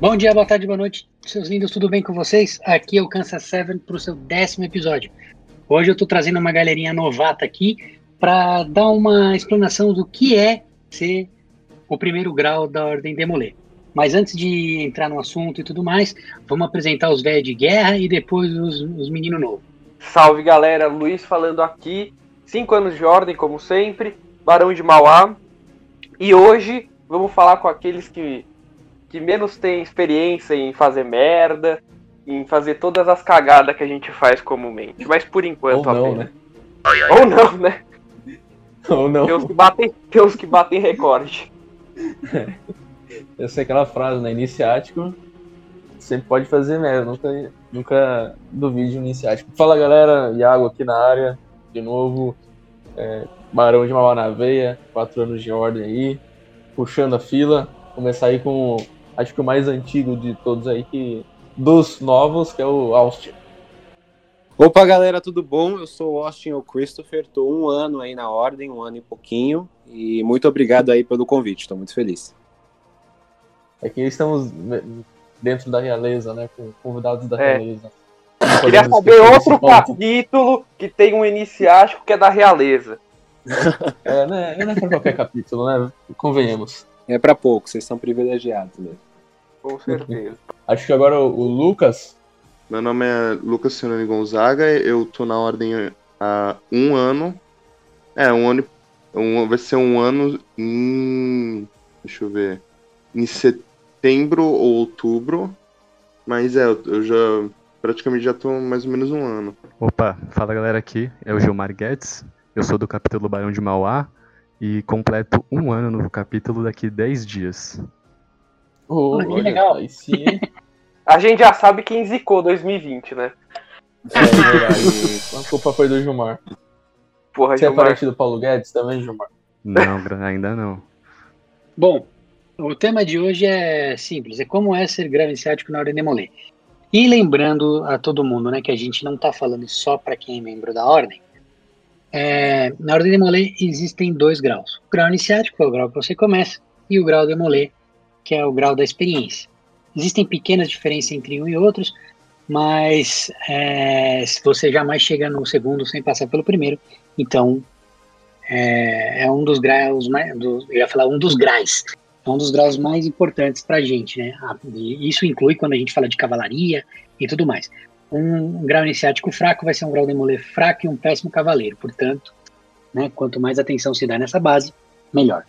Bom dia, boa tarde, boa noite, seus lindos, tudo bem com vocês? Aqui é o Kansas Seven para o seu décimo episódio. Hoje eu estou trazendo uma galerinha novata aqui para dar uma explanação do que é ser o primeiro grau da Ordem Demolê. Mas antes de entrar no assunto e tudo mais, vamos apresentar os velhos de guerra e depois os, os meninos novos. Salve galera, Luiz falando aqui. Cinco anos de ordem, como sempre. Barão de Mauá. E hoje vamos falar com aqueles que, que menos têm experiência em fazer merda, em fazer todas as cagadas que a gente faz comumente. Mas por enquanto Ou não, apenas. né? Ou não, né? Ou não. Tem uns que batem, tem uns que batem recorde. Eu sei aquela frase, né? Iniciático sempre pode fazer merda, nunca, nunca duvide de um iniciático. Fala galera, Iago aqui na área, de novo. É, Barão de Mauá na veia, quatro anos de ordem aí, puxando a fila. Começar aí com, acho que o mais antigo de todos aí, que dos novos, que é o Austin. Opa, galera, tudo bom? Eu sou o Austin ou Christopher, tô um ano aí na ordem, um ano e pouquinho, e muito obrigado aí pelo convite, tô muito feliz. Aqui estamos dentro da realeza, né? Com convidados da É. realeza. Queria saber outro capítulo que tem um iniciático que é da realeza. É, né? Não é pra qualquer capítulo, né? Convenhamos. É pra pouco, vocês são privilegiados mesmo. Com certeza. Acho que agora o, o Lucas. Meu nome é Lucas Sionani Gonzaga, eu tô na ordem há um ano. É, um ano. Um, vai ser um ano em. Deixa eu ver. Em setembro ou outubro. Mas é, eu, eu já. Praticamente já tô mais ou menos um ano. Opa, fala galera aqui, é o Gilmar Guedes, eu sou do capítulo Barão de Mauá e completo um ano no capítulo daqui 10 dias. Oh, Olha, que legal. Aí sim? A gente já sabe quem zicou 2020, né? É verdade. A culpa foi do Gilmar. Porra, Você é Gilmar. parente do Paulo Guedes também, Gilmar? Não, ainda não. Bom, o tema de hoje é simples, é como é ser grau iniciático na Ordem Demolê. E lembrando a todo mundo, né, que a gente não está falando só para quem é membro da Ordem. É, na Ordem Demolê existem dois graus. O grau iniciático, que é o grau que você começa, e o grau Demolê, que é o grau da experiência. Existem pequenas diferenças entre um e outros, mas é, se você jamais chega no segundo sem passar pelo primeiro, então é, é um dos graus mais, do, eu ia falar um dos graus, é um dos graus mais importantes para a gente, né? Ah, Isso inclui quando a gente fala de cavalaria e tudo mais. Um, grau iniciático fraco vai ser um grau demolê fraco e um péssimo cavaleiro. Portanto, né, quanto mais atenção se dá nessa base, melhor.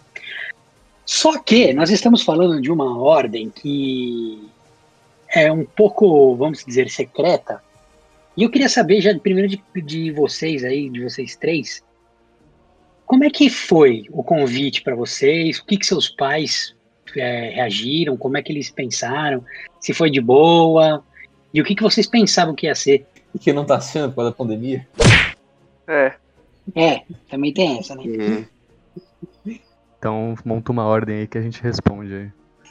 Só que nós estamos falando de uma ordem que é um pouco, vamos dizer, secreta. E eu queria saber já primeiro de, de vocês aí, de vocês três, como é que foi o convite para vocês? O que, que seus pais é, reagiram? Como é que eles pensaram? Se foi de boa? E o que, que vocês pensavam que ia ser? E que não tá sendo por causa da pandemia. É. É, também tem essa, né? Uhum. Então monta uma ordem aí que a gente responde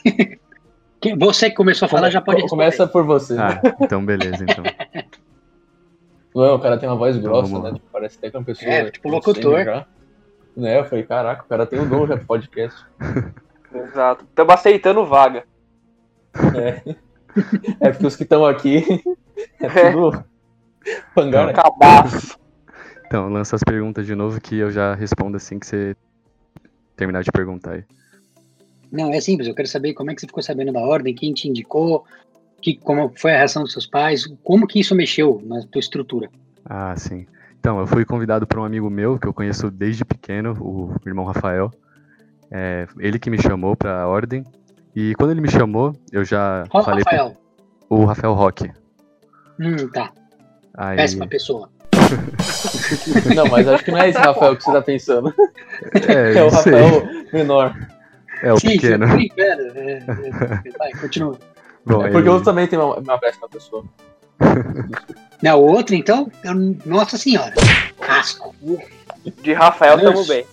aí. Quem- Você que começou a falar já pode responder. Começa por você. Ah, então beleza, então. Não, o cara tem uma voz grossa, vamos né? Tipo, parece até que é uma pessoa. É, tipo locutor. Já. Né, eu falei, caraca, o cara tem o dom já pro podcast. Exato. Estamos aceitando vaga. É. É porque os que estão aqui é tudo pangaré. Cabaço. Então, lança as perguntas de novo que eu já respondo assim que você terminar de perguntar aí. Não, é simples. Eu quero saber como é que você ficou sabendo da ordem, quem te indicou, que, como foi a reação dos seus pais, como que isso mexeu na tua estrutura. Ah, sim. Então, eu fui convidado por um amigo meu que eu conheço desde pequeno, o irmão Rafael. É, ele que me chamou pra ordem. E quando ele me chamou, eu já Qual falei pro- Rafael? o Rafael Roque. Hum, tá. Aí, Péssima pessoa. Não, mas acho que não é esse Rafael que você tá pensando. é, É o não sei. Rafael menor. É o Sim, pequeno. sim, brincando. É, é, vai, continua. Bom, É porque ele- eu também tenho uma, uma péssima pessoa. Não, o outro, então, eu- nossa senhora. Casco. De Rafael, tamo Nossa. bem.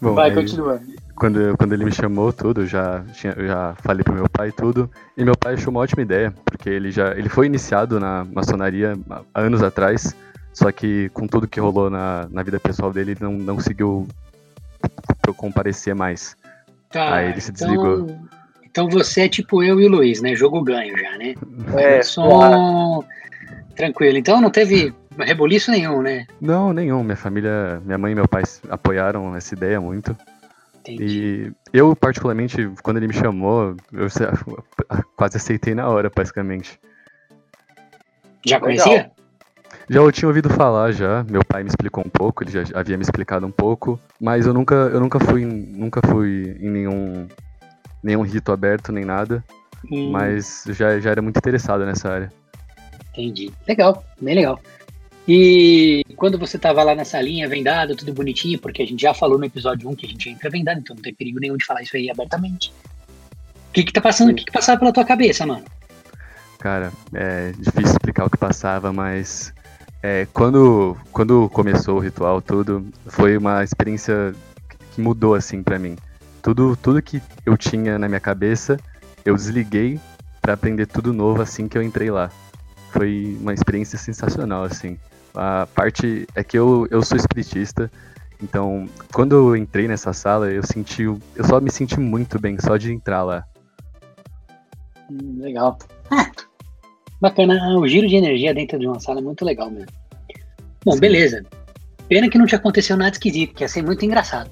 bom, Vai, aí- continua. Quando, quando ele me chamou tudo, eu já, tinha, eu já falei pro meu pai tudo. E meu pai achou uma ótima ideia, porque ele já ele foi iniciado na maçonaria há anos atrás, só que com tudo que rolou na, na vida pessoal dele, ele não, não conseguiu comparecer mais. Tá, Aí ele se então- desligou. Então você é tipo eu e o Luiz, né? Jogo ganho já, né? É, Som... Tranquilo. Então não teve reboliço nenhum, né? Não, nenhum. Minha família, minha mãe e meu pai apoiaram essa ideia muito. Entendi. E eu, particularmente, quando ele me chamou, eu se- quase aceitei na hora, basicamente. Já Legal. conhecia? Já eu tinha ouvido falar já, meu pai me explicou um pouco, ele já havia me explicado um pouco, mas eu nunca, eu nunca fui, em- nunca fui em nenhum, nenhum rito aberto nem nada, Hum, mas já, já era muito interessado nessa área. Entendi. Legal, bem legal. E quando você tava lá na salinha, vendado, tudo bonitinho, porque a gente já falou no episódio 1 que a gente entra vendado, então não tem perigo nenhum de falar isso aí abertamente. O que que tá passando, o que que passava pela tua cabeça, mano? Cara, é difícil explicar o que passava, mas é, quando, quando começou o ritual, tudo, foi uma experiência que mudou assim pra mim. Tudo, tudo que eu tinha na minha cabeça, eu desliguei pra aprender tudo novo assim que eu entrei lá. Foi uma experiência sensacional, assim. A parte é que eu, eu sou espiritista, então quando eu entrei nessa sala, eu senti, eu só me senti muito bem só de entrar lá. Hum, legal. Ah, bacana. Ah, O giro de energia dentro de uma sala é muito legal mesmo. Bom, Sim. beleza. Pena que não te aconteceu nada esquisito, que ia ser muito engraçado.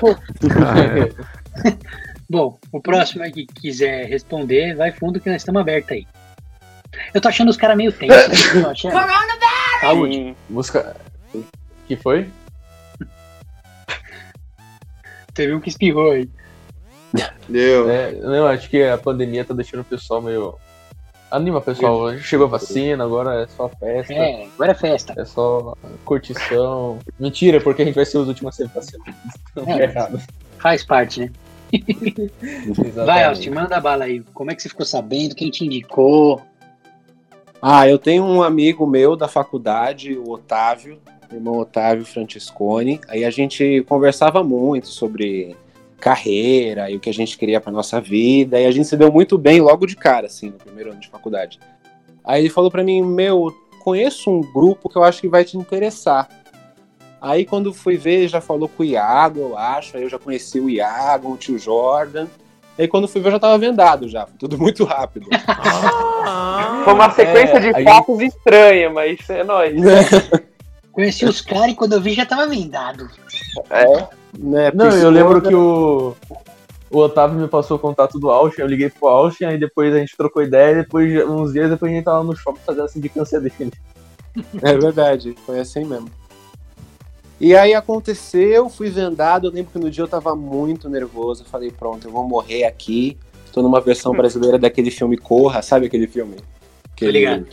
Bom, o próximo aí que quiser responder, vai fundo que nós estamos abertos aí. Eu tô achando os caras meio tensos. achando. Saúde. Sim. Música. que foi? Teve um que espirrou aí. Deu. É, não, acho que a pandemia tá deixando o pessoal meio. Anima, pessoal. Hoje chegou a vacina, agora é só festa. É, É, agora é festa. só curtição. Mentira, porque a gente vai ser os últimos a ser vacinados. Não É. é errado. Faz parte, né? Vai. Austin, manda a bala aí. Como é que você ficou sabendo? Quem te indicou? Ah, eu tenho um amigo meu da faculdade, o Otávio, irmão Otávio Francescone. Aí a gente conversava muito sobre carreira e o que a gente queria para nossa vida. E a gente se deu muito bem logo de cara, assim, no primeiro ano de faculdade. Aí ele falou para mim: Meu, conheço um grupo que eu acho que vai te interessar. Aí quando fui ver, ele já falou com o Iago, eu acho. Aí eu já conheci o Iago, o tio Jordan. Aí quando fui ver, eu já tava vendado já. Tudo muito rápido. Foi uma sequência É, de aí- fatos estranha, mas é nóis. Conheci os caras e quando eu vi já tava vendado. É. né, Não, eu lembro psicóloga- que o, o Otávio me passou o contato do Austin, eu liguei pro Austin, aí depois a gente trocou ideia, e depois, de- uns dias depois a gente tava no shopping fazendo essa sindicância dele. É verdade, foi assim mesmo. E aí aconteceu, fui vendado. Eu lembro que no dia eu tava muito nervoso. Eu falei, pronto, eu vou morrer aqui. Tô numa versão brasileira daquele filme Corra, sabe aquele filme? Aquele... ligado.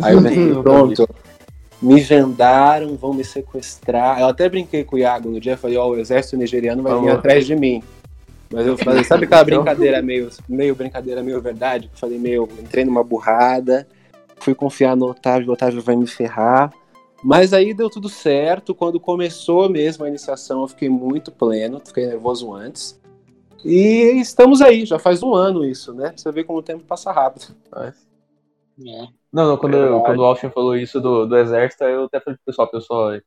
Aí eu pensei, pronto. Me vendaram, vão me sequestrar. Eu até brinquei com o Iago no dia, falei, ó, o exército nigeriano vai vir Falou. atrás de mim. Mas eu falei, sabe aquela brincadeira meio, meio brincadeira, meio verdade? Eu falei, meu, entrei numa burrada, fui confiar no Otávio, o Otávio vai me ferrar. Mas aí deu tudo certo. Quando começou mesmo a iniciação, eu fiquei muito pleno, fiquei nervoso antes. E estamos aí, já faz um ano isso, né? Você vê como o tempo passa rápido. É. Não, não, quando, quando o Austin falou isso do, do exército, aí eu até falei pro pessoal, pessoal,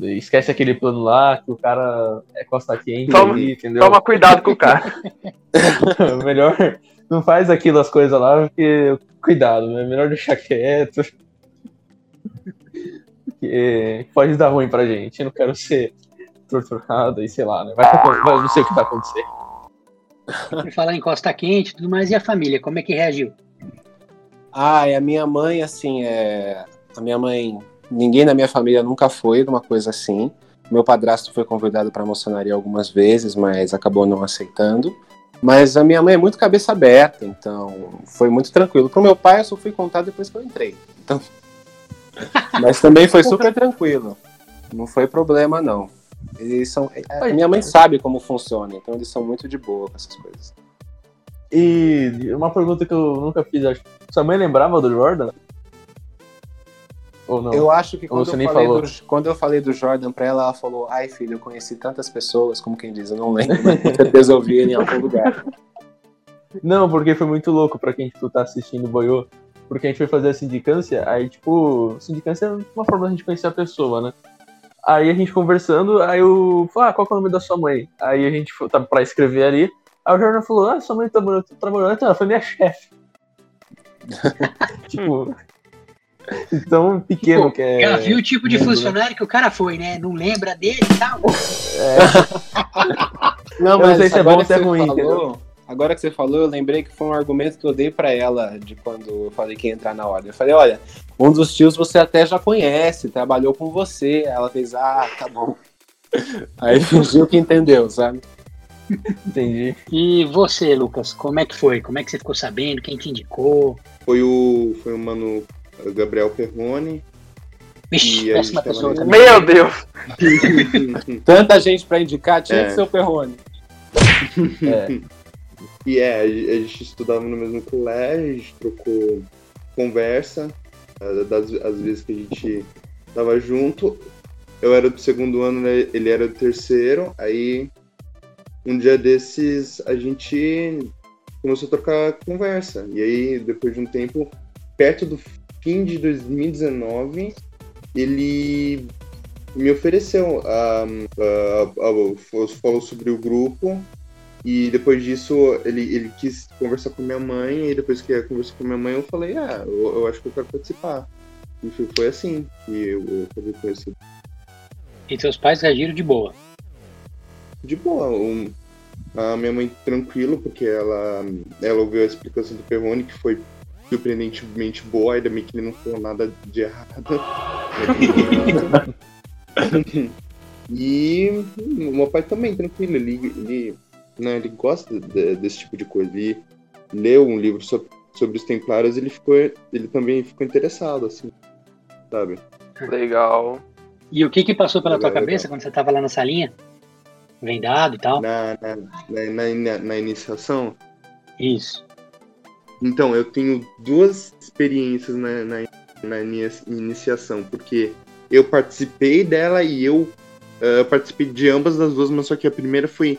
esquece aquele plano lá, que o cara é costa quente Toma- ali, entendeu? Toma cuidado com o cara. melhor não faz aquilo as coisas lá, porque cuidado, é melhor deixar quieto. Porque pode dar ruim pra gente, eu não quero ser torturado e sei lá, né? Vai, que vai- não sei o que vai acontecer. Por falar em Costa Quente e tudo mais, e a família, como é que reagiu? Ah, e a minha mãe, assim, é. A minha mãe. Ninguém na minha família nunca foi de uma coisa assim. Meu padrasto foi convidado para maçonaria algumas vezes, mas acabou não aceitando. Mas a minha mãe é muito cabeça aberta, então foi muito tranquilo. Pro meu pai, eu só fui contar depois que eu entrei. Então... mas também foi super tranquilo. Não foi problema, não. Eles são. A minha mãe sabe como funciona, então eles são muito de boa com essas coisas. E uma pergunta que eu nunca fiz, acho. Sua mãe lembrava do Jordan? Ou não? Eu acho que quando você eu, nem falei falou? do, quando eu falei do Jordan pra ela, ela falou: Ai, filho, eu conheci tantas pessoas, como quem diz, eu não lembro, mas com certeza eu vi ele em algum lugar. Não, porque foi muito louco pra quem tipo, tá assistindo o Boiô. Porque a gente foi fazer a sindicância, aí, tipo, sindicância é uma forma da gente conhecer a pessoa, né? Aí a gente conversando, aí eu falei, ah, qual que é o nome da sua mãe? Aí a gente foi, tava pra escrever ali, aí o Jordan falou, ah, sua mãe tá trabalhando, tá trabalhando, então ela foi minha chefe. tipo. Tão pequeno Pô, que é. Já viu o tipo de né? funcionário que o cara foi, né? Não lembra dele e tal. Não, Eu não é bom ou se é que você ruim, falou, agora que você falou, eu lembrei que foi um argumento que eu dei pra ela de quando eu falei que ia entrar na ordem. Eu falei, olha, um dos tios você até já conhece, trabalhou com você. Ela fez, ah, tá bom. Aí fingiu que entendeu, sabe? Entendi. E você, Lucas, como é que foi? Como é que você ficou sabendo? Quem te indicou? Foi o, foi o mano Gabriel Perrone. Vixe, E péssima pessoa também. Meu Deus! Tanta gente pra indicar, tinha É. que ser o Perrone. É. E é, a a gente estudava no mesmo colégio, a gente trocou conversa, das as vezes que a gente tava junto. Eu era do segundo ano, né, ele era do terceiro, aí um dia desses a gente começou a trocar conversa. E aí, depois de um tempo, perto do fim de 2019, ele me ofereceu, a, a, a- falou sobre o grupo e depois disso, ele, ele quis conversar com minha mãe, e depois que ele conversou com minha mãe, eu falei, ah, eu, eu acho que eu quero participar. E foi, assim que eu, eu acabei conhecendo. E seus pais reagiram de boa. De boa, um- a minha mãe tranquilo, porque ela, ela ouviu a explicação do Perrone, que foi surpreendentemente boa, ainda bem que ele não falou nada de errado. e o meu pai também, tranquilo, ele, ele, né, ele gosta de- desse tipo de coisa. Ele leu um livro sobre, sobre os templários, ele ficou ele também ficou interessado, assim, sabe? Legal. E o que que passou pela tua Legal, cabeça quando você tava lá na salinha? Vendado e tal? Na, na, na, na, na iniciação. Isso. Então, eu tenho duas experiências na, na, na minha iniciação, porque eu participei dela e eu eh, participei de ambas das duas, mas só que a primeira foi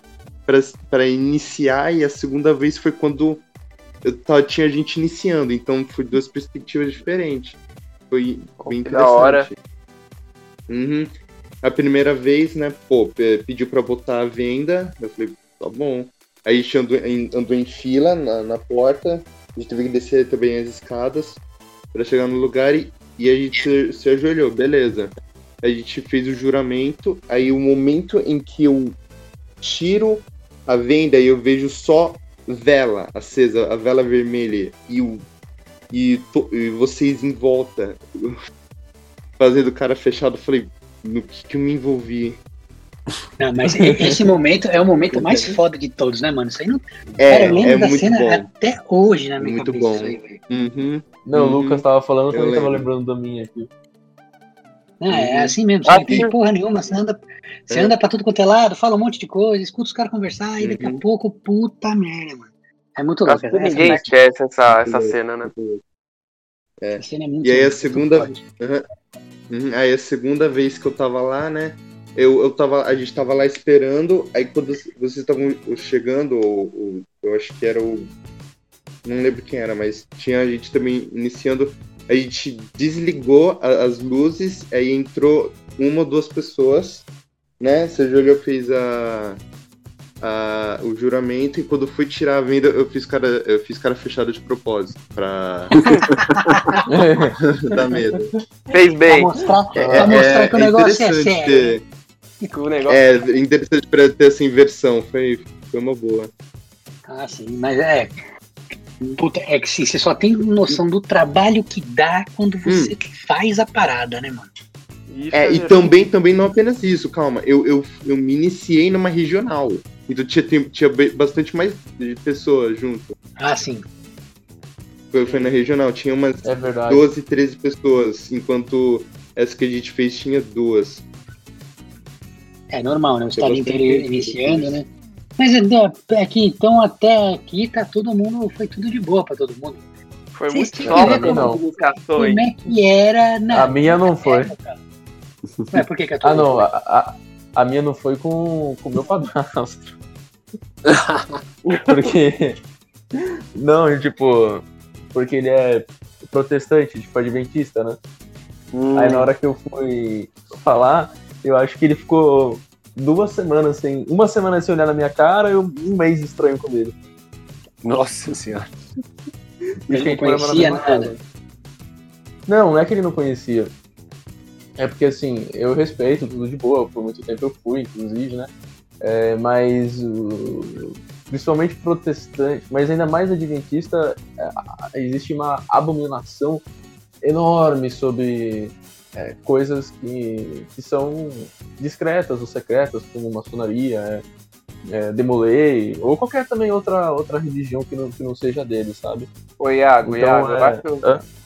para iniciar e a segunda vez foi quando eu tava, tinha gente iniciando, então foi duas perspectivas diferentes. Foi bem Que da hora. interessante. Uhum. A primeira vez, né, pô, pe- pediu pra botar a venda, eu falei, tá bom. Aí a gente andou em, andou em fila na, na porta, a gente teve que descer também as escadas pra chegar no lugar e, e a gente se, se ajoelhou, beleza. A gente fez o juramento, aí o momento em que eu tiro a venda e eu vejo só vela acesa, a vela vermelha e, o, e, to- e vocês em volta fazendo cara fechado, eu falei, no que, que eu me envolvi? Não, mas e- esse momento é o momento mais foda de todos, né, mano? Isso aí não. É, Cara, eu lembro é da muito cena bom. até hoje na minha Muito cabeça. bom. isso aí, velho. Uhum. Não, Uhum. o Lucas tava falando, eu Eu também tava lembrando da minha aqui. Não, é Uhum. assim mesmo, você Ah, não sim. porra nenhuma, você anda, você É. anda pra tudo quanto é lado, fala um monte de coisa, escuta os caras conversar e daqui a Uhum. pouco, puta merda, mano. É muito Acho louco. essa ninguém parte- esquece essa, essa Muito cena, né? essa cena é muito E aí a segunda-. Uhum. Aí a segunda vez que eu tava lá, né? Eu, eu tava, a gente tava lá esperando, aí quando vocês estavam chegando, ou, ou- eu acho que era o. Não lembro quem era, mas tinha a gente também iniciando. A gente desligou a- as luzes, aí entrou uma ou duas pessoas, né? Você olhou, fez a, a, o juramento, e quando fui tirar a venda, eu fiz cara, eu fiz cara fechada de propósito, pra dar medo. Fez Pra bem. mostrar, pra mostrar que o negócio é interessante sério. ter- O negócio É, interessante pra ter essa inversão. Foi, foi uma boa. Ah, sim, mas é. Puta, é que sim, você só tem noção do trabalho que dá quando você faz a parada, né, mano? Isso É, e é- também, também não apenas isso, calma. Eu, eu, eu me iniciei numa regional. Então tinha, tinha bastante mais de pessoas junto. Ah, sim. Foi, foi na regional, tinha umas É verdade. 12, 13 pessoas, enquanto essa que a gente fez tinha duas. É normal, né? Inteiro gente, iniciando, né? Mas é, é que então até aqui tá todo mundo, foi tudo de boa pra todo mundo. Foi Vocês muito que ver como comunicações. Como é que era na. A minha não foi. época? Ué, por que, que a tua Ah, não, a, a minha não foi com o meu padrasto. porque. Não, tipo. Porque ele é protestante, tipo, adventista, né? Hum. Aí na hora que eu fui falar, eu acho que ele ficou duas semanas sem. Uma semana sem olhar na minha cara e um mês estranho comigo. Nossa senhora. Ele não conhecia nada. Não, não é que ele não conhecia. É porque assim, eu respeito tudo de boa, por muito tempo eu fui, inclusive, né? É, mas o- principalmente protestante, mas ainda mais adventista, é, existe uma abominação enorme sobre é, coisas que, que são discretas ou secretas, como maçonaria, é, demolei, ou qualquer também outra, outra religião que não, que não seja dele, sabe? Ô, Iago, Então, Iago, eu é- acho,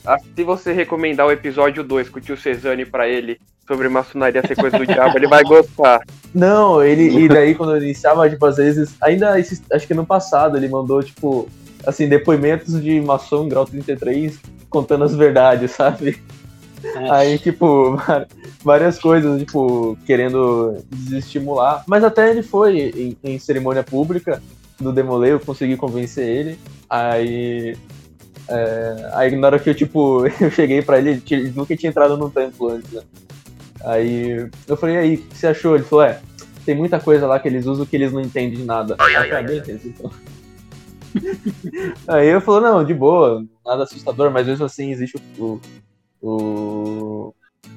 acho que se você recomendar o episódio 2 com o tio Cezanne pra ele sobre maçonaria ser coisa do diabo, ele vai gostar. Não, ele, e daí quando eu iniciava, tipo, às vezes, ainda esse- acho que no passado ele mandou, tipo, assim, depoimentos de maçom grau 33 contando as verdades, sabe? É. Aí, tipo, várias coisas, tipo, querendo desestimular. Mas até ele foi em, em cerimônia pública do Demolei, eu consegui convencer ele. Aí. é, aí na hora que eu, tipo, eu cheguei pra ele, ele nunca tinha entrado num templo antes, né? Aí eu falei, e aí, o que você achou? Ele falou, é, tem muita coisa lá que eles usam que eles não entendem de nada. Aí eu falei, beleza, então. Aí eu falei, não, de boa, nada assustador, mas mesmo assim existe o, o,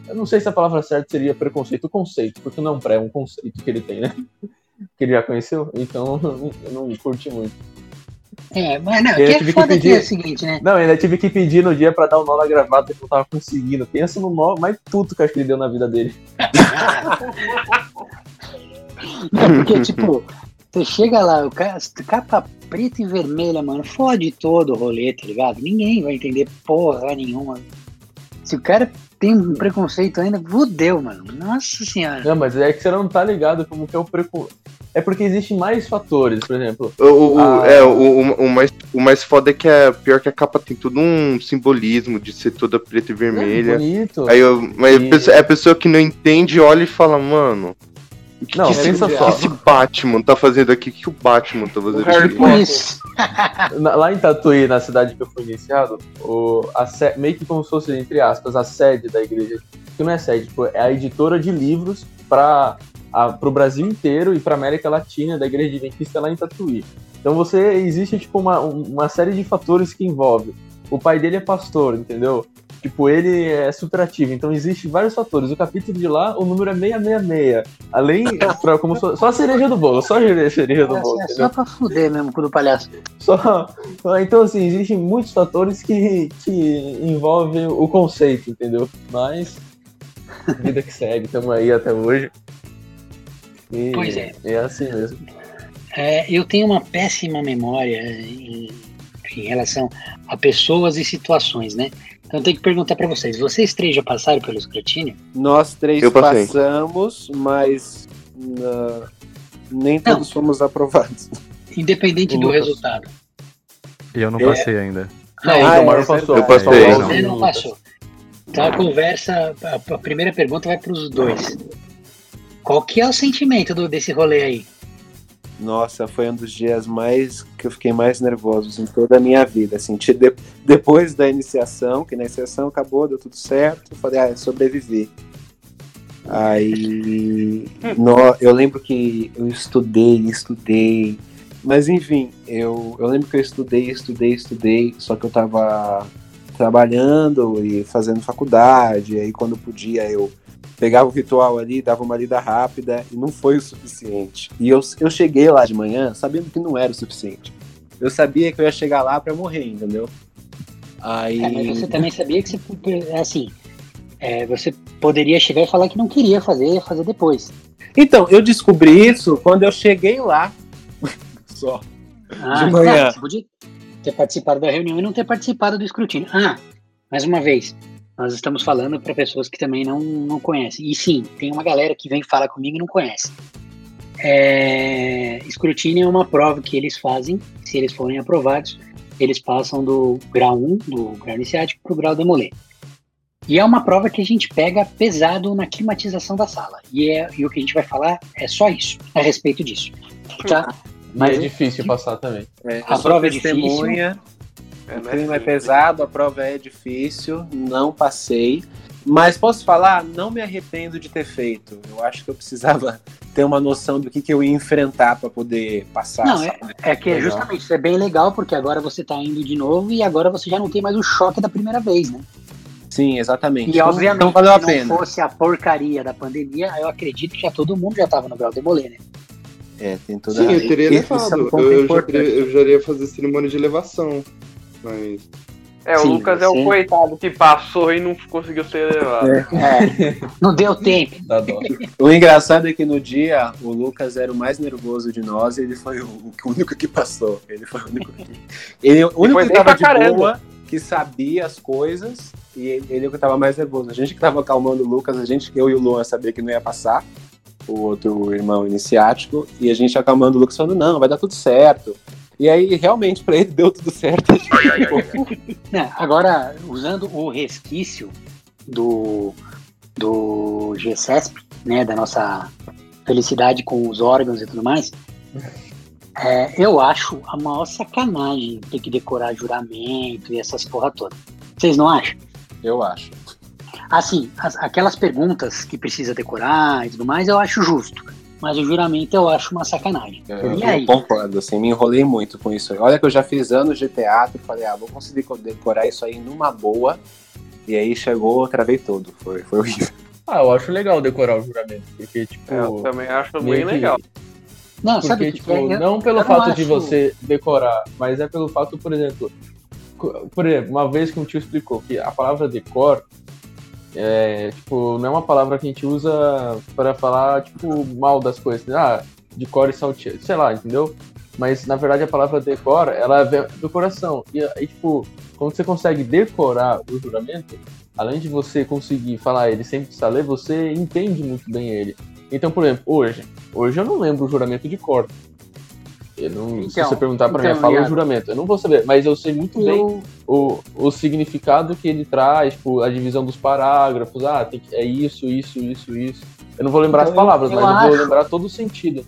Eu não sei se a palavra certa seria preconceito, o conceito, porque não é um pré, é um conceito que ele tem, né? Que ele já conheceu, então eu não curti muito. É, mas não, Eu que é que foda que pedir- é o seguinte, né? Não, eu ainda tive que pedir no dia pra dar o nó na gravata que eu não tava conseguindo. Pensa no nó mais puto que acho que ele deu na vida dele. Não, porque, tipo, você chega lá, o cara, capa preta e vermelha, mano, fode todo o rolê, tá ligado? Ninguém vai entender porra nenhuma. Se o cara tem um preconceito ainda, fudeu, mano. Nossa senhora. Não, mas é que você não tá ligado como que é o preconceito. É porque existem mais fatores, por exemplo. O, o- o- Ah. é, o, o, o mais, o mais foda é que é pior que a capa tem todo um simbolismo de ser toda preta e É vermelha. bonito. Aí eu, mas E- a pessoa- é a pessoa que não entende, olha e fala, mano. O que, Não, que, esse, pensa o que só. esse Batman tá fazendo aqui? O que o Batman tá fazendo Harry aqui? Lá em Tatuí, na cidade que eu fui iniciado, o, a meio que como se fosse, entre aspas, a sede da igreja. Que não é sede, tipo, é a editora de livros para o Brasil inteiro e para América Latina da igreja adventista lá em Tatuí. Então você existe tipo uma, um- uma série de fatores que envolve. O pai dele é pastor, entendeu? Tipo, ele é super ativo, então existe vários fatores. O capítulo de lá, o número é 666. Além, pra, como só, só a cereja do bolo, só a cereja do bolo, É só pra fuder mesmo com o palhaço. Só, então, assim, existem muitos fatores que, que envolvem o conceito, entendeu? Mas, vida que segue, estamos aí até hoje. E Pois é. É assim mesmo. É, eu tenho uma péssima memória em, em relação a pessoas e situações, né? Então eu tenho que perguntar pra vocês: vocês três já passaram pelo escrutínio? Nós três passamos, mas ah, nem todos fomos aprovados. Independente do resultado. E eu não É. passei ainda. Não, Ah, o é, Tomaro é passou. Eu passei. Você não Lucas. passou. Então a conversa, a, a primeira pergunta vai para os dois. Qual que é o sentimento do- desse rolê aí? Nossa, foi um dos dias mais que eu fiquei mais nervoso em toda a minha vida. Assim, de- depois da iniciação, que na iniciação acabou, deu tudo certo, eu falei, ah, sobrevivi. Aí nó- eu lembro que eu estudei, estudei. Mas enfim, eu, eu lembro que eu estudei, estudei, estudei, só que eu tava trabalhando e fazendo faculdade, aí quando podia eu pegava o ritual ali, dava uma lida rápida e não foi o suficiente. E eu, eu cheguei lá de manhã sabendo que não era o suficiente. Eu sabia que eu ia chegar lá pra morrer, entendeu? Aí. É, mas você também sabia que você, é assim, é, você poderia chegar e falar que não queria fazer, fazer depois. Então, eu descobri isso quando eu cheguei lá. Só. Ah, De manhã. tá, você podia ter participado da reunião e não ter participado do escrutínio. Ah, mais uma vez, nós estamos falando para pessoas que também não, não conhecem. E sim, tem uma galera que vem falar comigo e não conhece. É, escrutínio é uma prova que eles fazem, se eles forem aprovados, eles passam do grau 1, do grau iniciático, para o grau demoler. E é uma prova que a gente pega pesado na climatização da sala. E, é, e o que a gente vai falar é só isso, a respeito disso. Tá? Mas Mas é difícil passar também. É, A prova é testemunha. É, O é clima é pesado, a prova é difícil, não passei. Mas posso falar, não me arrependo de ter feito. Eu acho que eu precisava ter uma noção do que, que eu ia enfrentar para poder passar. Não, sabe? É que Legal. justamente isso é bem legal, porque agora você tá indo de novo e agora você já não tem mais o choque da primeira vez, né? Sim, exatamente. E Então- obviamente, então valeu a se pena. não fosse a porcaria da pandemia, eu acredito que já todo mundo já tava no grau demolê, né? É, tem toda Sim, eu teria é um levado. ponto eu, já teria, eu já iria fazer cerimônia de elevação. Mas. É, o Sim, Lucas é o coitado que passou e não conseguiu ser levado. É, não deu tempo. O engraçado é que no dia o Lucas era o mais nervoso de nós e ele foi o, o único que passou. Ele foi o único que. Ele, o único que tava de caramba. boa, que sabia as coisas, e ele, ele é o que tava mais nervoso. A gente que tava acalmando o Lucas, a gente, eu e o Luan sabia que não ia passar, o outro irmão iniciático, e a gente acalmando o Lucas falando, não, vai dar tudo certo. E aí, realmente, pra ele deu tudo certo. Agora, usando o resquício do, do GCESP, né, da nossa felicidade com os órgãos e tudo mais, é, eu acho a maior sacanagem ter que decorar juramento e essas porra toda. Vocês não acham? eu acho. Assim, as- aquelas perguntas que precisa decorar e tudo mais, eu acho justo. Mas o juramento eu acho uma sacanagem. Eu, e eu aí? concordo, assim, me enrolei muito com isso. Olha que eu já fiz anos de teatro e falei, ah, vou conseguir co- decorar isso aí numa boa. E aí chegou, travei tudo. Foi, foi horrível. Ah, eu acho legal decorar o juramento, porque, tipo. É, eu também acho bem que- legal. Não, Porque, sabe o que tipo, que é? Não pelo eu não fato de acho- você decorar, mas é pelo fato, por exemplo, por exemplo, uma vez que um tio explicou que a palavra decor é, tipo, não é uma palavra que a gente usa para falar, tipo, mal das coisas. Ah, decor e salteado, sei lá, entendeu? Mas, na verdade, a palavra decor, ela vem do coração. E, aí, tipo, quando você consegue decorar o juramento, além de você conseguir falar ele sem precisar ler, você entende muito bem ele. Então, por exemplo, hoje, hoje eu não lembro o juramento de cor. Eu não, se Então, você perguntar pra então, mim, fala o Iago. juramento. Eu não vou saber, mas eu sei muito bem Eu, o, o significado que ele traz, tipo, a divisão dos parágrafos, ah, tem que, é isso, isso, isso, isso. Eu não vou lembrar as Então, eu- palavras, eu mas eu vou acho- lembrar todo o sentido.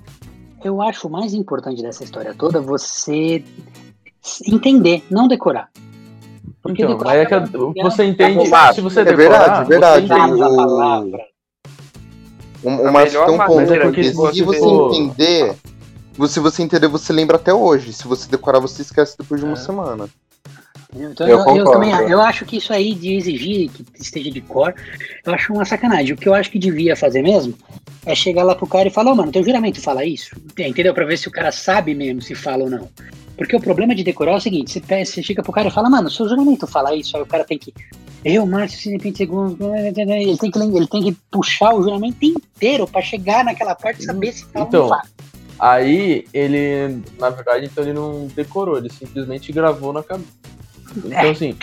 eu acho o mais importante dessa história toda você entender, não decorar. Porque Então, decorar é que é você entende, arrumado. se você É decorar, verdade, verdade. você entende. a o- palavra. O, A o Márcio melhor tem um ponto, maneira porque se você- você entender, se você entender, você lembra até hoje. Se você decorar, você esquece depois de uma É. semana. Então, Eu eu, eu concordo. também eu acho que isso aí de exigir que esteja de cor, eu acho uma sacanagem. O que eu acho que devia fazer mesmo é chegar lá pro cara e falar, ô mano, teu juramento fala isso? Entendeu? Pra ver se o cara sabe mesmo se fala ou não. Porque o problema de decorar é o seguinte, você, pega- você chega pro cara e fala, mano, seu juramento fala isso, aí o cara tem que. Eu, Márcio, se de segundos. Ele tem, que, ele tem que puxar o juramento inteiro pra chegar naquela parte e saber se fala ou Então, não fala. Aí ele, na verdade, então ele não decorou, ele simplesmente gravou na cabeça. Então, assim,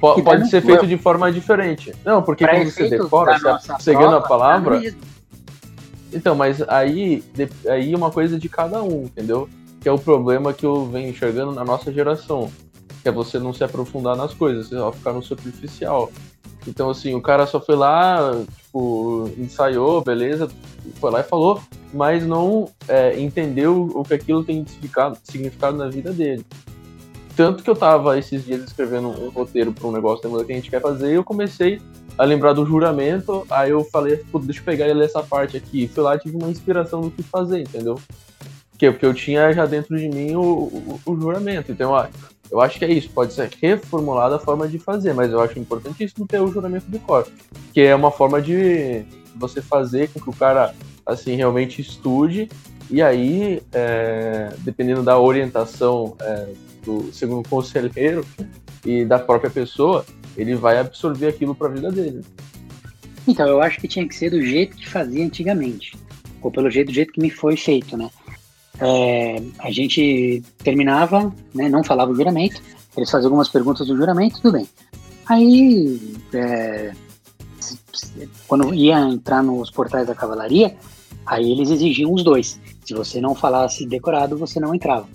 po- Que pode ser feito de forma diferente. Não, porque Pra quando você decora, você, ganha a palavra, é mesmo. Então, mas aí, aí é uma coisa de cada um, entendeu? Que é o problema que eu venho enxergando na nossa geração. Que é você não se aprofundar nas coisas, você só ficar no superficial. Então, assim, o cara só foi lá, tipo, ensaiou, beleza, foi lá e falou, mas não é, entendeu o que aquilo tem significado, na vida dele. Tanto que eu tava esses dias escrevendo um roteiro para um negócio da que a gente quer fazer, e eu comecei a lembrar do juramento, aí eu falei, deixa eu pegar e ler essa parte aqui. Fui lá e tive uma inspiração no que fazer, entendeu? Porque, porque eu tinha já dentro de mim o, o, o juramento. Então, eu acho que é isso. Pode ser reformulada a forma de fazer, mas eu acho importantíssimo ter o juramento de cor. Que é uma forma de você fazer com que o cara, assim, realmente estude. E aí, é, dependendo da orientação é, do segundo conselheiro e da própria pessoa, ele vai absorver aquilo para a vida dele. Então, eu acho que tinha que ser do jeito que fazia antigamente. Ou pelo jeito, do jeito que me foi feito, né? É, a gente terminava, né, não falava o juramento, eles faziam algumas perguntas do juramento, tudo bem. Aí, é, quando ia entrar nos portais da cavalaria, aí eles exigiam os dois. Se você não falasse decorado, você não entrava.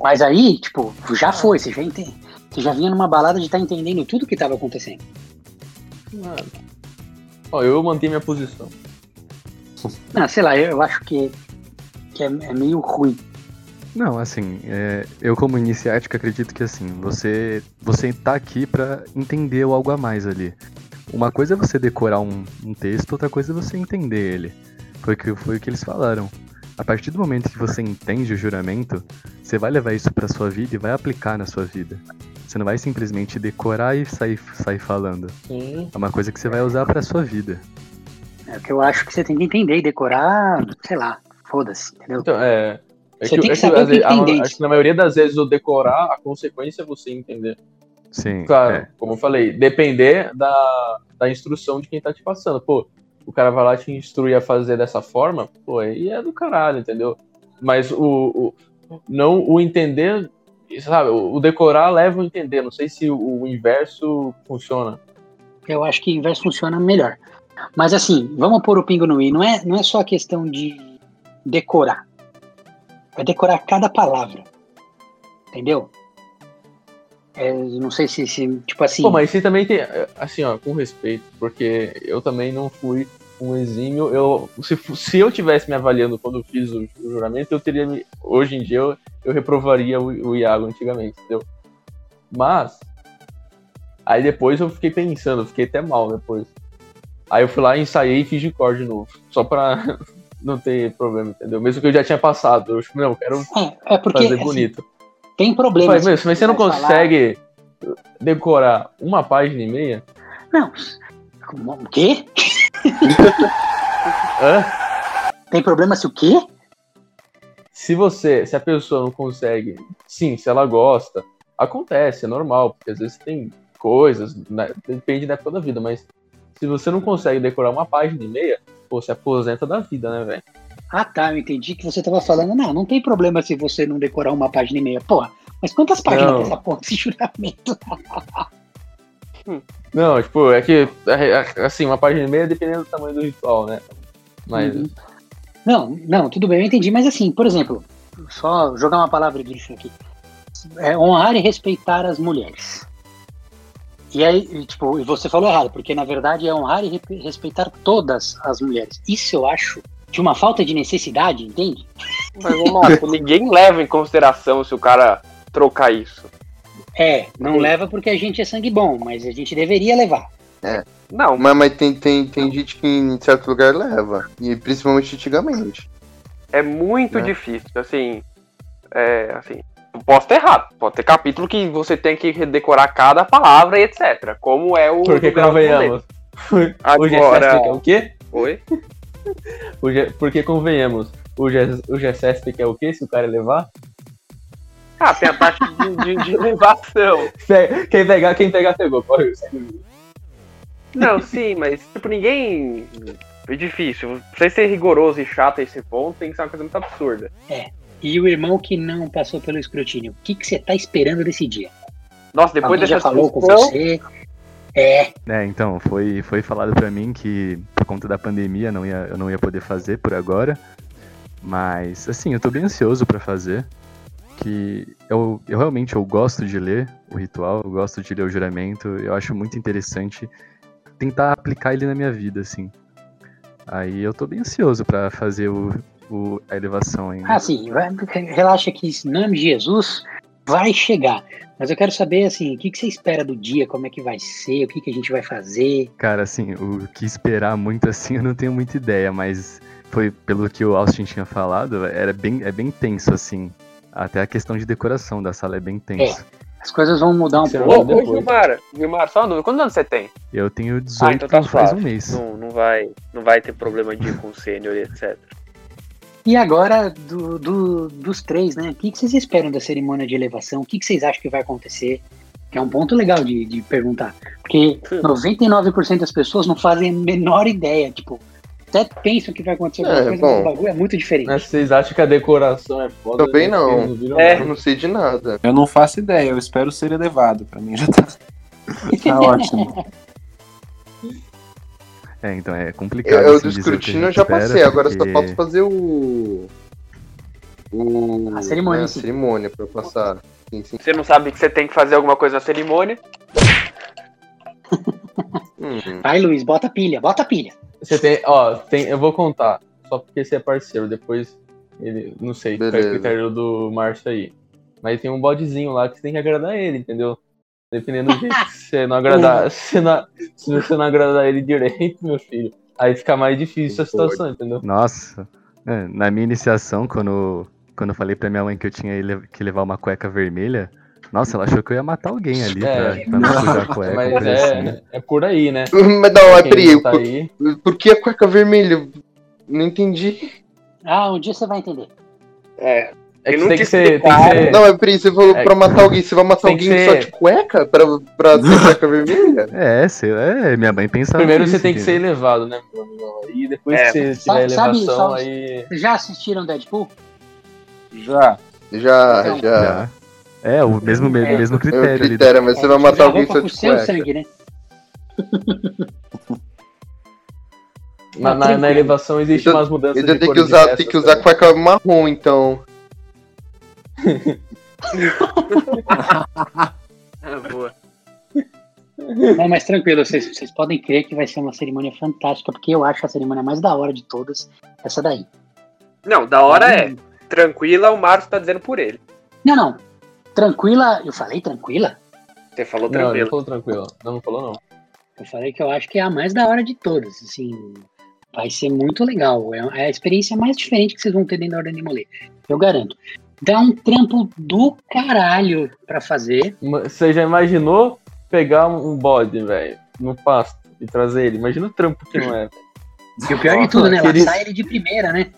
Mas aí, tipo, já foi, você já, ente- você já vinha numa balada de estar entendendo tudo que estava acontecendo. Ah, Ó, eu mantenho minha posição. Ah, sei lá, eu, eu acho que, que é, é meio ruim. Não, assim, é, eu como iniciática acredito que assim, você você tá aqui pra entender algo a mais ali. Uma coisa é você decorar um, um texto, outra coisa é você entender ele. Foi o que, foi o que eles falaram. A partir do momento que você entende o juramento, você vai levar isso pra sua vida e vai aplicar na sua vida. Você não vai simplesmente decorar e sair, sair falando. Sim. É uma coisa que você vai usar pra sua vida. É o que eu acho que você tem que entender e decorar, sei lá, foda-se, entendeu? Então, é. é Você tem que é saber o às que a- dentro. acho que na maioria das vezes o decorar, a consequência é você entender. Sim. Claro, é. como eu falei, depender da, da instrução de quem tá te passando. Pô, o cara vai lá te instruir a fazer dessa forma, pô, aí é do caralho, entendeu? Mas o, o não o entender, sabe, o o decorar leva o entender. Não sei se o, o inverso funciona. Eu acho que o inverso funciona melhor. Mas assim, vamos pôr o pingo no i. Não é, não é só a questão de decorar. É decorar cada palavra. Entendeu? É, não sei se, se, tipo assim. Pô, mas você também tem, assim, ó, com respeito, porque eu também não fui um exímio. Eu, se, se eu tivesse me avaliando quando eu fiz o, o juramento, eu teria, me- hoje em dia, eu, eu reprovaria o, o Iago antigamente, entendeu? Mas, aí depois eu fiquei pensando, eu fiquei até mal depois. Aí eu fui lá, ensaiei e fiz de cor de novo, só pra não ter problema, entendeu? Mesmo que eu já tinha passado, eu, não, eu quero É, é porque fazer assim, bonito. Tem problema. Mas, mas você não vai falar- consegue decorar uma página e meia? Não. O quê? Hã? Tem problema se o quê? Se você, se a pessoa não consegue, sim, se ela gosta, acontece, é normal, porque às vezes tem coisas, né, depende da época da vida, mas se você não consegue decorar uma página e meia, pô, você aposenta da vida, né, velho? Ah, tá, eu entendi que você tava falando. Não, não tem problema se você não decorar uma página e meia. Porra, mas quantas páginas Não. tem essa porra desse juramento? Não, tipo, é que, é, é, assim, uma página e meia dependendo do tamanho do ritual, né? Mas, Uhum. Não, não, tudo bem, eu entendi, mas assim, por exemplo, só jogar uma palavra disso aqui. É honrar e respeitar as mulheres. E aí, tipo, e você falou errado, porque na verdade é honrar e re- respeitar todas as mulheres. Isso eu acho de uma falta de necessidade, entende? Mas, Marco, ninguém leva em consideração se o cara trocar isso. É, não Sim. leva porque a gente é sangue bom, mas a gente deveria levar. Não, Mas, mas tem, tem, tem gente que em certo lugar leva. E principalmente antigamente. é muito É. difícil. Assim, é, assim, eu posso ter errado. Pode ter capítulo que você tem que redecorar cada palavra e etc. Como é o. porque convenhamos. O Agora- é o quê? Oi? O G- porque convenhamos. O, G, o GSSP é o quê, se o cara levar? Ah, tem a parte de, de, de elevação. Quem pegar, quem pegar, pegou. Corre. Não, sim, mas tipo, ninguém. É difícil. Pra você ser rigoroso e chato a esse ponto, tem que ser uma coisa muito absurda. E o irmão que não passou pelo escrutínio, o que, que você tá esperando desse dia? Nossa, depois Alguém dessa já falou com você? É, É, então, foi, foi falado pra mim que conta da pandemia não ia, eu não ia poder fazer por agora. Mas, assim, eu tô bem ansioso pra fazer. Que eu, eu realmente eu gosto de ler o ritual, eu gosto de ler o juramento, eu acho muito interessante tentar aplicar ele na minha vida, assim. Aí eu tô bem ansioso pra fazer o, o- a elevação ainda. Ah, sim, relaxa que em nome de Jesus vai chegar. Mas eu quero saber, assim, o que, que você espera do dia, como é que vai ser, o que, que a gente vai fazer. Cara, assim, o que esperar muito assim eu não tenho muita ideia, mas foi pelo que o Austin tinha falado, era bem, é bem tenso, assim. Até a questão de decoração da sala é bem tenso. As coisas vão mudar um Você pouco. Ô. Gilmar, Gilmar, só uma dúvida. Quantos anos você tem? Eu tenho 18 Ah, então tá faz um mês. Não, não, vai, não vai ter problema de ir com sênior e etc. E agora, do, do- dos três, né? O que, que vocês esperam da cerimônia de elevação? O que, que vocês acham que vai acontecer? Que é um ponto legal de, de perguntar. Porque 99% das pessoas não fazem a menor ideia. Tipo, até pensam que vai acontecer alguma É, coisa, bom. mas o bagulho é muito diferente. Mas vocês acham que a decoração é foda? Também né? não. Viram É. Eu não sei de nada. Eu não faço ideia, eu espero ser elevado. Pra mim já tá, tá ótimo. É, então é complicado. Eu, eu assim, do o escrutínio eu já espera, passei, agora só porque- falta fazer o. O. A cerimônia né, a cerimônia pra eu passar. Sim, sim. Você não sabe que você tem que fazer alguma coisa na cerimônia. Hum, Vai, Luiz, bota pilha, bota pilha. Você tem, ó, tem, eu vou contar. Só porque você é parceiro, depois ele, não sei, fica a Beleza. critério do Márcio aí. Mas tem um bodezinho lá que você tem que agradar ele, entendeu? Dependendo do jeito que você não agradar. se, não, se você não agradar ele direito, meu filho, aí fica mais difícil a situação, entendeu? Nossa, é, na minha iniciação, quando, quando eu falei pra minha mãe que eu tinha que levar uma cueca vermelha, nossa, ela achou que eu ia matar alguém ali É. pra, pra não sujar a cueca. Mas coisa assim. é, é por aí, né? Mas não, é tá por, aí, por que a cueca vermelha? Não entendi. Ah, um dia você vai entender. É. é que tem que ser. Tem que ser Não, é Pri, você falou É, pra matar alguém. Você vai matar alguém só ser- de cueca? Pra, pra ter cueca vermelha? É, sei, é, minha mãe pensava Primeiro nisso, você tem que ser elevado, né? E depois É. que você Sabe- tiver elevação, sabe- aí. Vocês já assistiram Deadpool? Já. Já, Então, já. Já. É, o mesmo, me- É. mesmo É o critério ali. critério, mas você vai matar alguém só com de seu cueca. sangue, né? Na, na, na elevação existe Então- umas mudanças Então de tem que usar, tem que usar também. cueca marrom, então. Ah, boa. Não, mas tranquilo, vocês, vocês podem crer que vai ser uma cerimônia fantástica, porque eu acho a cerimônia mais da hora de todas, essa daí. Não, da hora é. Tranquila, o Márcio tá dizendo por ele. Não, não. Tranquila, eu falei tranquila? Você falou Não, ele tranquilo. falou tranquilo. Não, não falou não. Eu falei que eu acho que é a mais da hora de todas, assim. Vai ser muito legal. É é a experiência mais diferente que vocês vão ter dentro da Ordem de Molê. Eu garanto. Dá um trampo do caralho pra fazer. Você já imaginou pegar um bode, velho, no pasto e trazer ele? Imagina o trampo que não é, velho. E o pior de tudo, né? Aqueles- Laçar ele de primeira, né?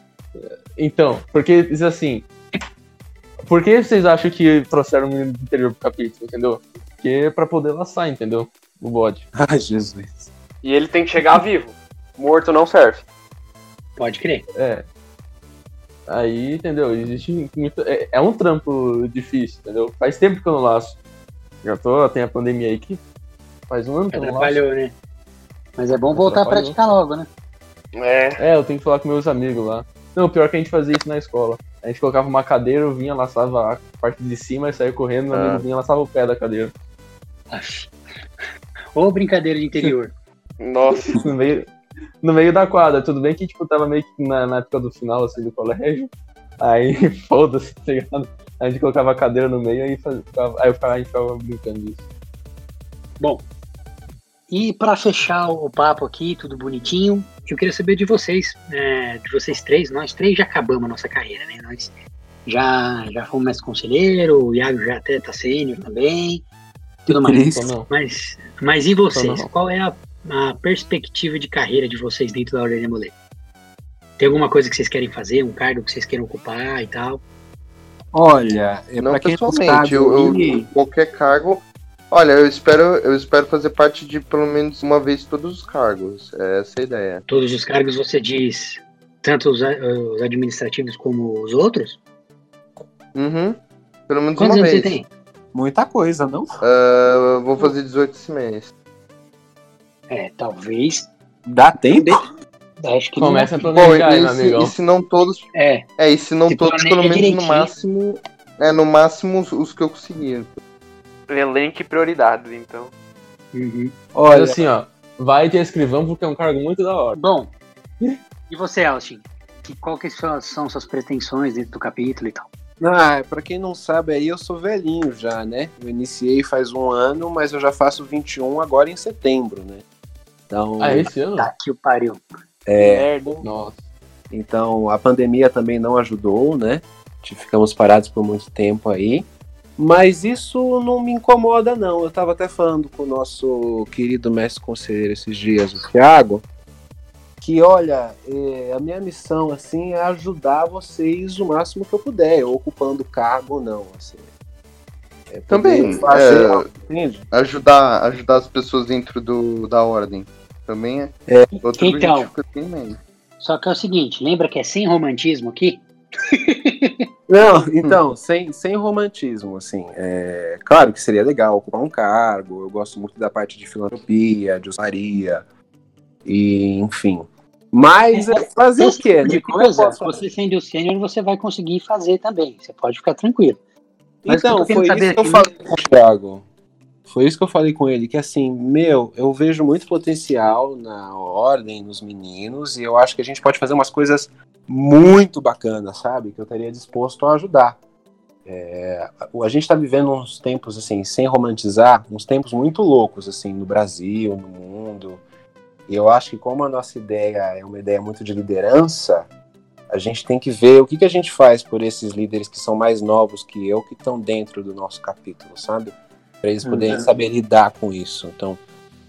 Então, porque diz assim. Por que vocês acham que trouxeram o menino do interior pro capítulo, entendeu? Porque é pra poder laçar, entendeu? O bode. Ai, Jesus. E ele tem que chegar vivo. Morto não serve. Pode crer. É. Aí, entendeu? Existe muito. É, é um trampo difícil, entendeu? Faz tempo que eu não laço. Já tô, tem a pandemia aí que faz um ano que eu não laço. Né? Mas é bom voltar a praticar logo, né? É. É, eu tenho que falar com meus amigos lá. Não, o pior que a gente fazia isso na escola. A gente colocava uma cadeira, eu vinha, laçava a parte de cima e saía correndo, meu Ah. amigo vinha, laçava o pé da cadeira. Ô, brincadeira de interior. Nossa. No meio, no meio da quadra. Tudo bem que, tipo, tava meio que na, na época do final, assim, do colégio. Aí, foda-se, tá ligado? A gente colocava a cadeira no meio aí, faz- ficava, aí eu ficava, a gente ficava brincando disso. Bom, e pra fechar o papo aqui, tudo bonitinho, eu queria saber de vocês, é, de vocês três, nós três já acabamos a nossa carreira, né? Nós já, já fomos mestre conselheiro, o Iago já até tá sênior também, tudo mais. Mas, mas e vocês? Qual é a, a perspectiva de carreira de vocês dentro da Ordem de Molê? Tem alguma coisa que vocês querem fazer, um cargo que vocês queiram ocupar e tal? Olha, é Não pessoalmente, sabe, eu, eu- qualquer cargo. Olha, eu espero, eu espero fazer parte de pelo menos uma vez todos os cargos. É essa a ideia. Todos os cargos você diz, tanto os, a- os administrativos como os outros? Uhum. Pelo menos Quantos uma anos vez. você tem? muita coisa, não? Eu vou fazer 18 esse mês. É, talvez. Dá tempo? Acho que Começa a não. Bom, planejar aí, e se, e se não todos. É, É, e se não Se todos, pelo menos no direitinho. máximo. É, no máximo os, os que eu conseguir. Elenque prioridades, então. uhum. Mas Olha, assim, ó, vai ter escrivão porque é um cargo muito da hora. Bom, e você, Austin? Que, qual que são, são suas pretensões dentro do capítulo e tal? ah, pra quem não sabe aí, eu sou velhinho já, né? Eu iniciei faz um ano, mas eu já faço 21 agora em setembro, né? Então, Ah, esse ano? Tá que o pariu. é, Merda. Nossa. então a pandemia também não ajudou, né? Ficamos parados por muito tempo aí. Mas isso não me incomoda, não. Eu tava até falando com o nosso querido mestre conselheiro esses dias, o Thiago, que olha, é, a minha missão assim é ajudar vocês o máximo que eu puder, ocupando cargo ou não, assim. É Também, fazer é? Ajudar, ajudar as pessoas dentro do, da ordem. Também é, É. outro Então. objetivo que eu tenho em mente. Só que é o seguinte, lembra que é sem romantismo aqui? Não, então, sem, sem romantismo, assim. É, claro que seria legal ocupar um cargo. Eu gosto muito da parte de filantropia, de usaria, e enfim. Mas é fazer o quê? tipo de que eu coisa, posso fazer? você sendo o sênior, você vai conseguir fazer também. Você pode ficar tranquilo. Mas Então, o que eu tô foi isso que eu falei com o Thiago. Foi isso que eu falei com ele, que assim, meu, eu vejo muito potencial na ordem, nos meninos, e eu acho que a gente pode fazer umas coisas muito bacanas, sabe? Que eu estaria disposto a ajudar. É, a gente está vivendo uns tempos assim, sem romantizar, uns tempos muito loucos assim no Brasil, no mundo. E eu acho que como a nossa ideia é uma ideia muito de liderança, a gente tem que ver o que, que a gente faz por esses líderes que são mais novos que eu, que estão dentro do nosso capítulo, sabe? Para eles poderem Uhum. saber lidar com isso. Então,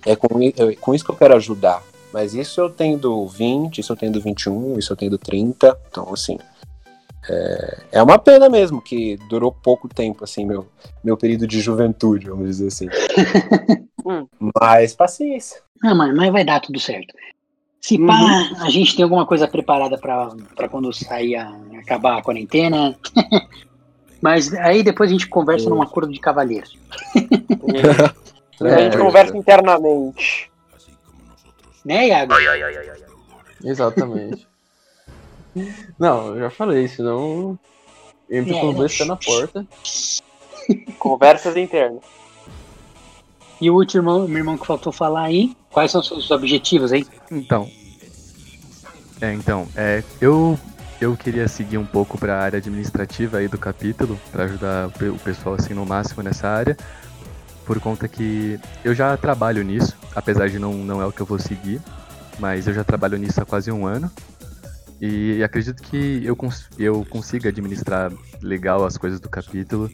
é com, é com isso que eu quero ajudar. Mas isso eu tenho do 20, isso eu tenho do 21, isso eu tenho do 30. Então, assim, é, é uma pena mesmo que durou pouco tempo, assim, meu, meu período de juventude, vamos dizer assim. Hum. Mas paciência. Ah, mas, mas vai dar tudo certo. Se pá, a gente tem alguma coisa preparada pra pra quando sair a, acabar a quarentena. mas aí depois a gente conversa num acordo de cavalheiros. a gente conversa internamente. Né, Iago? Exatamente. Não, eu já falei, senão entra com os dois pés na porta. Conversas internas. E o último irmão, meu irmão que faltou falar aí, quais são os seus objetivos aí? Então. É, então, é, eu eu queria seguir um pouco para a área administrativa aí do capítulo, para ajudar o pe- o pessoal assim no máximo nessa área, por conta que eu já trabalho nisso, apesar de não não é o que eu vou seguir, mas eu já trabalho nisso há quase um ano. E acredito que eu, cons eu consiga administrar legal as coisas do capítulo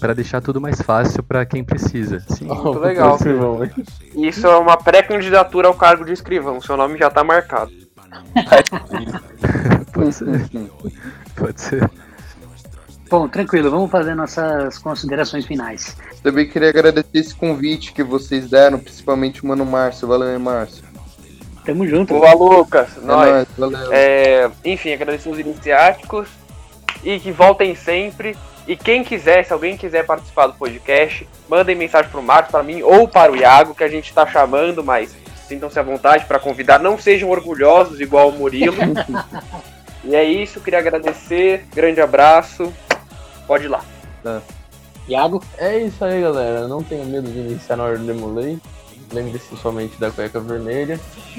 para deixar tudo mais fácil para quem precisa. Sim, Muito legal. Escrivão? Isso é uma pré-candidatura ao cargo de escrivão. Seu nome já tá marcado. pode ser. Pode ser. Bom, tranquilo, vamos fazer nossas considerações finais. Também queria agradecer esse convite que vocês deram, principalmente o Mano Márcio. Valeu, Márcio. Tamo junto. Boa, Lucas. É Nós. nóis, valeu. É, enfim, agradecer os iniciáticos e que voltem sempre. E quem quiser, se alguém quiser participar do podcast, mandem mensagem pro Marcos, para mim ou para o Iago, que a gente tá chamando, mas sintam-se à vontade para convidar. Não sejam orgulhosos igual o Murilo. e é isso, queria agradecer. Grande abraço. Pode ir lá. Iago? É isso aí, galera. Não tenha medo de iniciar na hora do Demolei. Lembre-se somente da cueca vermelha.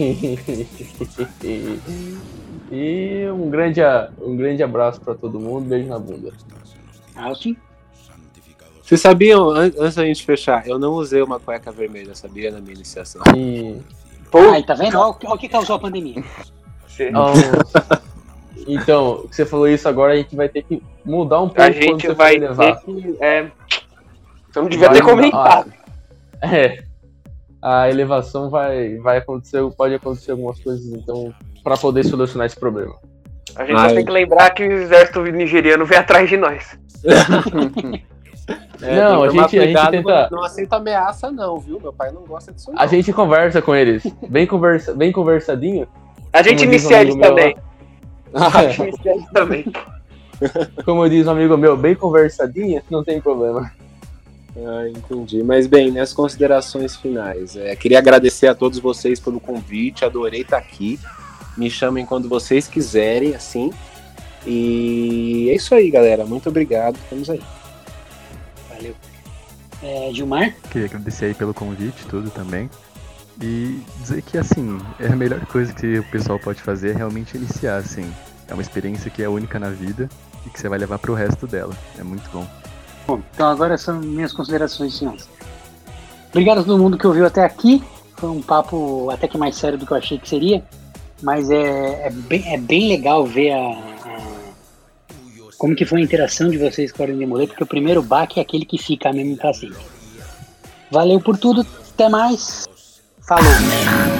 e um grande, um grande abraço pra todo mundo. Beijo na bunda. Austin? Vocês sabiam, an- antes da gente fechar, eu não usei uma cueca vermelha, sabia, na minha iniciação. E. Aí, tá vendo? Olha o que- causou a pandemia. Então, você falou isso agora, a gente vai ter que mudar um pouco A quando gente você vai levar. ter que. É... Você não devia Vai ter comentado. Ah, é. A elevação vai, vai acontecer, pode acontecer algumas coisas, então, pra poder solucionar esse problema. A gente Ai. só tem que lembrar que o exército nigeriano vem atrás de nós. É, Não, a gente- a gente tenta- Não aceita ameaça, não, viu? Meu pai não gosta disso. Não. A gente conversa com eles, bem, conversa, bem conversadinho. A gente um inicia meu também. A gente inicia também. Como diz um amigo meu, bem conversadinha, não tem problema. Ah, entendi. Mas bem, nas considerações finais, é, queria agradecer a todos vocês pelo convite, adorei estar aqui. Me chamem quando vocês quiserem, assim. E é isso aí, galera. Muito obrigado. Estamos aí. Valeu. É, Gilmar? Queria agradecer aí pelo convite, tudo também. E dizer que, assim, é a melhor coisa que o pessoal pode fazer é realmente iniciar, assim. É uma experiência que é única na vida e que você vai levar pro resto dela. É muito bom. Bom, então agora são minhas considerações finais. Obrigado a todo mundo que ouviu até aqui. Foi um papo até que mais sério do que eu achei que seria. Mas é, é, bem, é bem legal ver a, a- como que foi a interação de vocês com a de Demolê, porque o primeiro baque é aquele que fica mesmo pra sempre. Valeu por tudo, até mais. Falou!